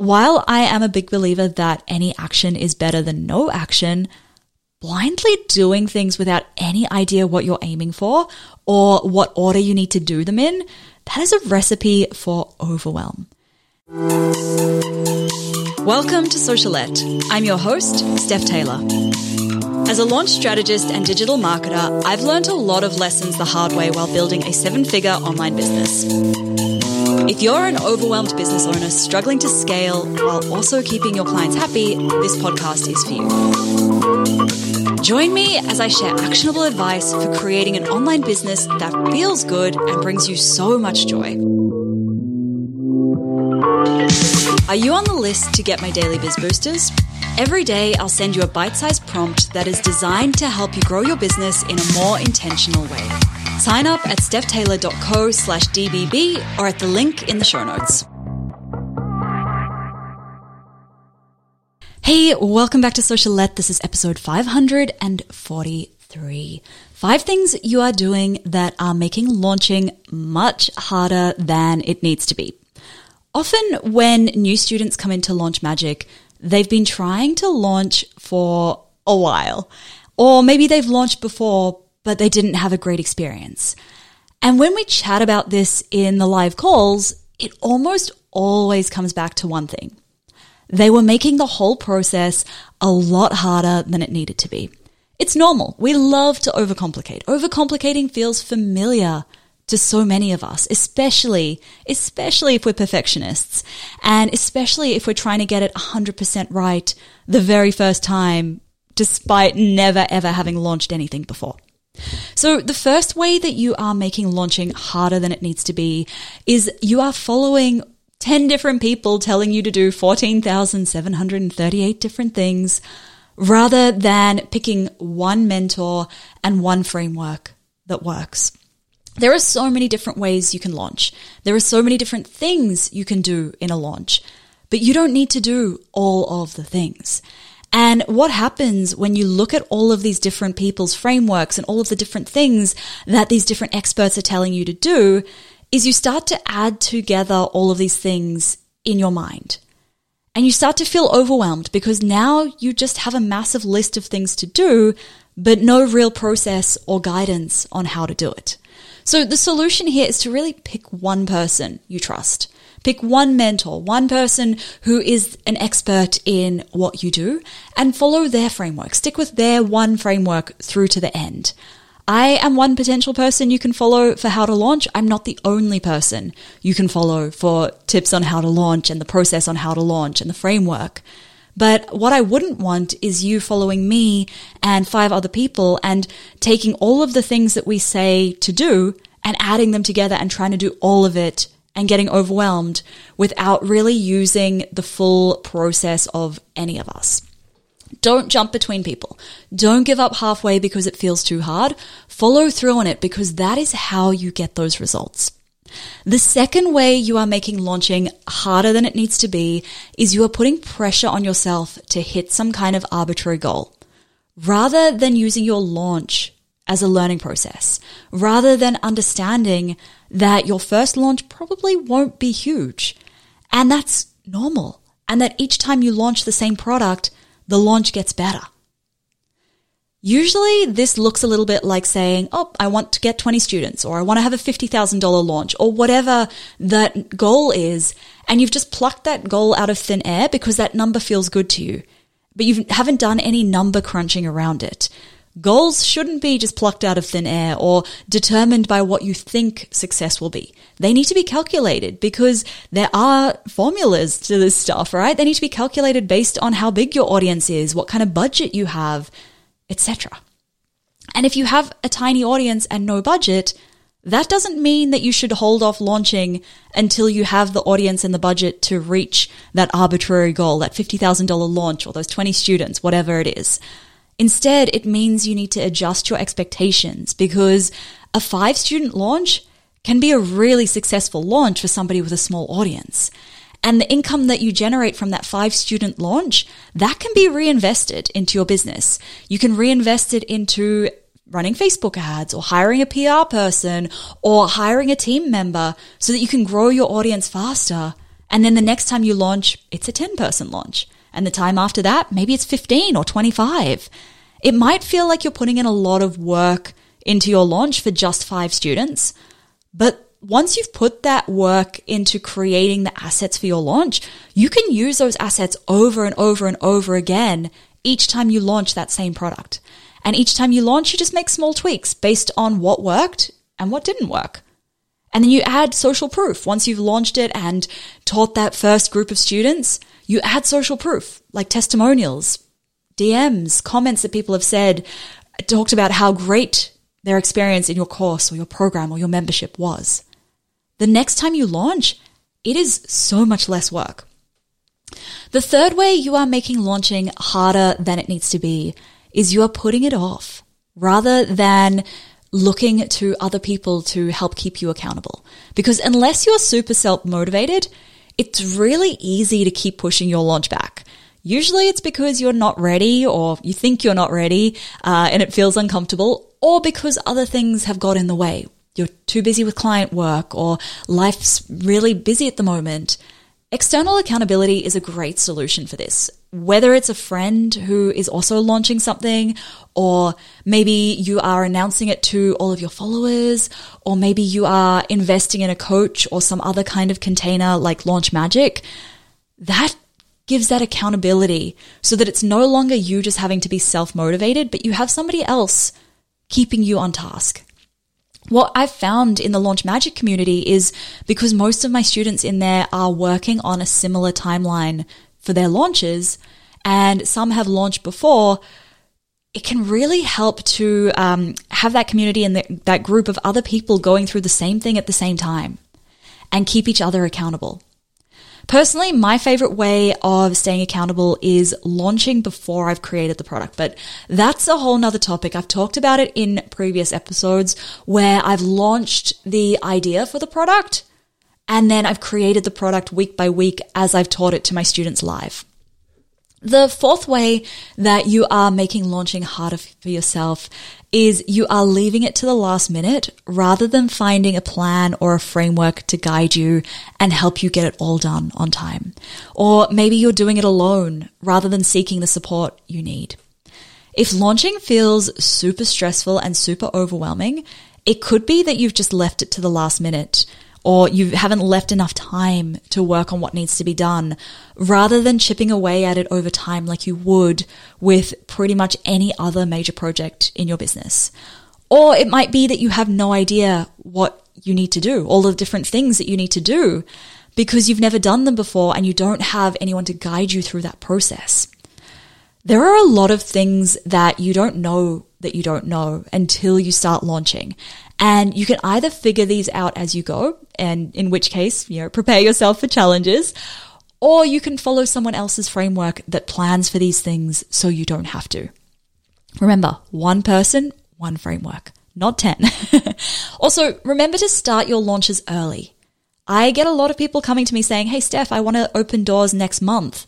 While I am a big believer that any action is better than no action, blindly doing things without any idea what you're aiming for or what order you need to do them in, that is a recipe for overwhelm. Welcome to Socialette. I'm your host, Steph Taylor. As a launch strategist and digital marketer, I've learned a lot of lessons the hard way while building a seven figure online business. If you're an overwhelmed business owner struggling to scale while also keeping your clients happy, this podcast is for you. Join me as I share actionable advice for creating an online business that feels good and brings you so much joy. Are you on the list to get my daily biz boosters? Every day, I'll send you a bite sized prompt that is designed to help you grow your business in a more intentional way. Sign up at stephtaylor.co slash DBB or at the link in the show notes. Hey, welcome back to Socialette. This is episode 543. Five things you are doing that are making launching much harder than it needs to be. Often when new students come into Launch Magic, they've been trying to launch for a while. Or maybe they've launched before, but they didn't have a great experience. And when we chat about this in the live calls, it almost always comes back to one thing. They were making the whole process a lot harder than it needed to be. It's normal. We love to overcomplicate. Overcomplicating feels familiar to so many of us, especially, especially if we're perfectionists and especially if we're trying to get it 100% right the very first time, despite never ever having launched anything before. So the first way that you are making launching harder than it needs to be is you are following 10 different people telling you to do 14,738 different things rather than picking one mentor and one framework that works. There are so many different ways you can launch. There are so many different things you can do in a launch, but you don't need to do all of the things. And what happens when you look at all of these different people's frameworks and all of the different things that these different experts are telling you to do is you start to add together all of these things in your mind. And you start to feel overwhelmed because now you just have a massive list of things to do, but no real process or guidance on how to do it. So the solution here is to really pick one person you trust. Pick one mentor, one person who is an expert in what you do and follow their framework. Stick with their one framework through to the end. I am one potential person you can follow for how to launch. I'm not the only person you can follow for tips on how to launch and the process on how to launch and the framework. But what I wouldn't want is you following me and five other people and taking all of the things that we say to do and adding them together and trying to do all of it and getting overwhelmed without really using the full process of any of us. Don't jump between people. Don't give up halfway because it feels too hard. Follow through on it because that is how you get those results. The second way you are making launching harder than it needs to be is you are putting pressure on yourself to hit some kind of arbitrary goal. Rather than using your launch as a learning process, rather than understanding that your first launch probably won't be huge. And that's normal. And that each time you launch the same product, the launch gets better. Usually this looks a little bit like saying, Oh, I want to get 20 students or I want to have a $50,000 launch or whatever that goal is. And you've just plucked that goal out of thin air because that number feels good to you, but you haven't done any number crunching around it. Goals shouldn't be just plucked out of thin air or determined by what you think success will be. They need to be calculated because there are formulas to this stuff, right? They need to be calculated based on how big your audience is, what kind of budget you have, etc. And if you have a tiny audience and no budget, that doesn't mean that you should hold off launching until you have the audience and the budget to reach that arbitrary goal, that $50,000 launch or those 20 students, whatever it is. Instead, it means you need to adjust your expectations because a five student launch can be a really successful launch for somebody with a small audience. And the income that you generate from that five student launch, that can be reinvested into your business. You can reinvest it into running Facebook ads or hiring a PR person or hiring a team member so that you can grow your audience faster And then the next time you launch, it's a 10 person launch. And the time after that, maybe it's 15 or 25. It might feel like you're putting in a lot of work into your launch for just five students, but once you've put that work into creating the assets for your launch, you can use those assets over and over and over again each time you launch that same product. And each time you launch, you just make small tweaks based on what worked and what didn't work. And then you add social proof. Once you've launched it and taught that first group of students, you add social proof like testimonials, DMs, comments that people have said, talked about how great their experience in your course or your program or your membership was. The next time you launch, it is so much less work. The third way you are making launching harder than it needs to be is you are putting it off rather than looking to other people to help keep you accountable. Because unless you're super self motivated, it's really easy to keep pushing your launch back. Usually it's because you're not ready or you think you're not ready uh, and it feels uncomfortable or because other things have got in the way. You're too busy with client work or life's really busy at the moment. External accountability is a great solution for this. Whether it's a friend who is also launching something, or maybe you are announcing it to all of your followers, or maybe you are investing in a coach or some other kind of container like Launch Magic, that gives that accountability so that it's no longer you just having to be self motivated, but you have somebody else keeping you on task. What I've found in the Launch Magic community is because most of my students in there are working on a similar timeline for their launches, and some have launched before, it can really help to um, have that community and the, that group of other people going through the same thing at the same time and keep each other accountable. Personally, my favorite way of staying accountable is launching before I've created the product, but that's a whole nother topic. I've talked about it in previous episodes where I've launched the idea for the product and then I've created the product week by week as I've taught it to my students live. The fourth way that you are making launching harder for yourself is you are leaving it to the last minute rather than finding a plan or a framework to guide you and help you get it all done on time. Or maybe you're doing it alone rather than seeking the support you need. If launching feels super stressful and super overwhelming, it could be that you've just left it to the last minute or you haven't left enough time to work on what needs to be done rather than chipping away at it over time like you would with pretty much any other major project in your business. Or it might be that you have no idea what you need to do, all the different things that you need to do because you've never done them before and you don't have anyone to guide you through that process. There are a lot of things that you don't know that you don't know until you start launching. And you can either figure these out as you go, and in which case, you know, prepare yourself for challenges, or you can follow someone else's framework that plans for these things so you don't have to. Remember, one person, one framework, not 10. also, remember to start your launches early. I get a lot of people coming to me saying, Hey, Steph, I want to open doors next month.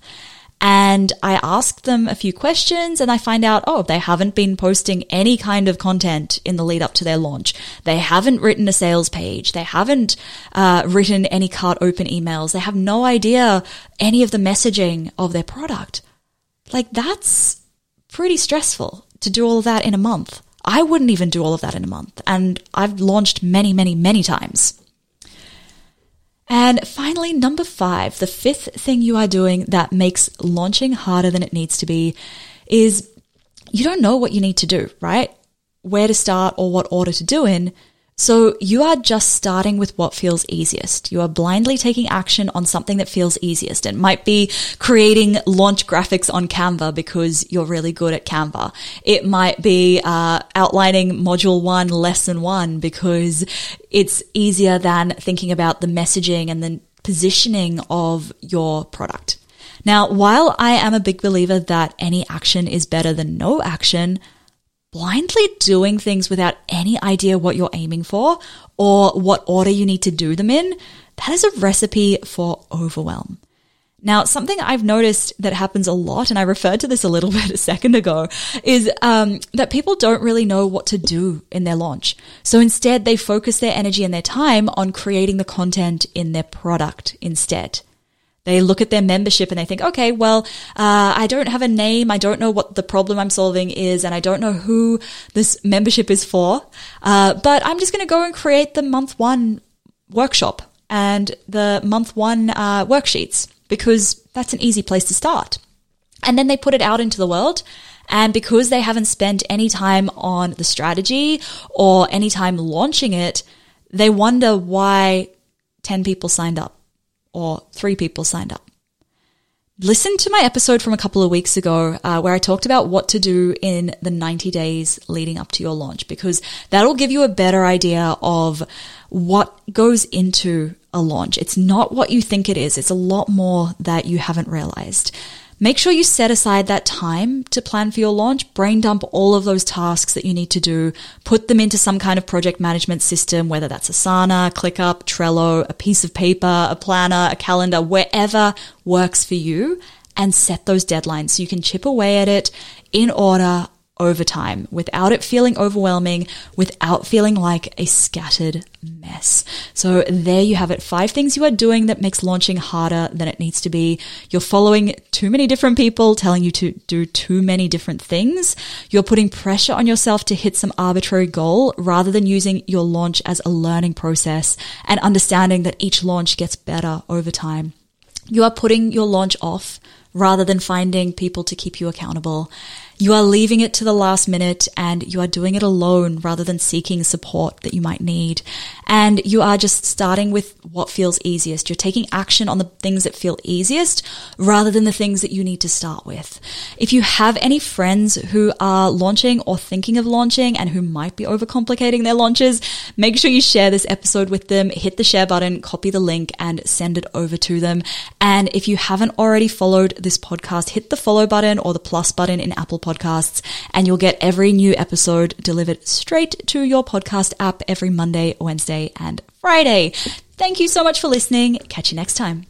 And I ask them a few questions and I find out, oh, they haven't been posting any kind of content in the lead up to their launch. They haven't written a sales page. They haven't uh, written any cart open emails. They have no idea any of the messaging of their product. Like that's pretty stressful to do all of that in a month. I wouldn't even do all of that in a month. And I've launched many, many, many times. And finally, number five, the fifth thing you are doing that makes launching harder than it needs to be is you don't know what you need to do, right? Where to start or what order to do in. So you are just starting with what feels easiest. You are blindly taking action on something that feels easiest. It might be creating launch graphics on Canva because you're really good at Canva. It might be uh, outlining module one, lesson one because it's easier than thinking about the messaging and the positioning of your product. Now, while I am a big believer that any action is better than no action, blindly doing things without any idea what you're aiming for or what order you need to do them in, that is a recipe for overwhelm. Now, something I've noticed that happens a lot, and I referred to this a little bit a second ago, is um, that people don't really know what to do in their launch. So instead, they focus their energy and their time on creating the content in their product instead. They look at their membership and they think, okay, well, uh, I don't have a name. I don't know what the problem I'm solving is, and I don't know who this membership is for. Uh, but I'm just going to go and create the month one workshop and the month one uh, worksheets because that's an easy place to start. And then they put it out into the world. And because they haven't spent any time on the strategy or any time launching it, they wonder why 10 people signed up or three people signed up. Listen to my episode from a couple of weeks ago uh, where I talked about what to do in the 90 days leading up to your launch because that'll give you a better idea of what goes into a launch. It's not what you think it is. It's a lot more that you haven't realized. Make sure you set aside that time to plan for your launch, brain dump all of those tasks that you need to do, put them into some kind of project management system, whether that's Asana, ClickUp, Trello, a piece of paper, a planner, a calendar, wherever works for you, and set those deadlines so you can chip away at it in order over time without it feeling overwhelming, without feeling like a scattered mess. So there you have it. Five things you are doing that makes launching harder than it needs to be. You're following too many different people telling you to do too many different things. You're putting pressure on yourself to hit some arbitrary goal rather than using your launch as a learning process and understanding that each launch gets better over time. You are putting your launch off rather than finding people to keep you accountable. You are leaving it to the last minute and you are doing it alone rather than seeking support that you might need. And you are just starting with what feels easiest. You're taking action on the things that feel easiest rather than the things that you need to start with. If you have any friends who are launching or thinking of launching and who might be overcomplicating their launches, make sure you share this episode with them, hit the share button, copy the link and send it over to them. And if you haven't already followed this podcast, hit the follow button or the plus button in Apple Podcasts and you'll get every new episode delivered straight to your podcast app every Monday, Wednesday, and Friday. Thank you so much for listening. Catch you next time.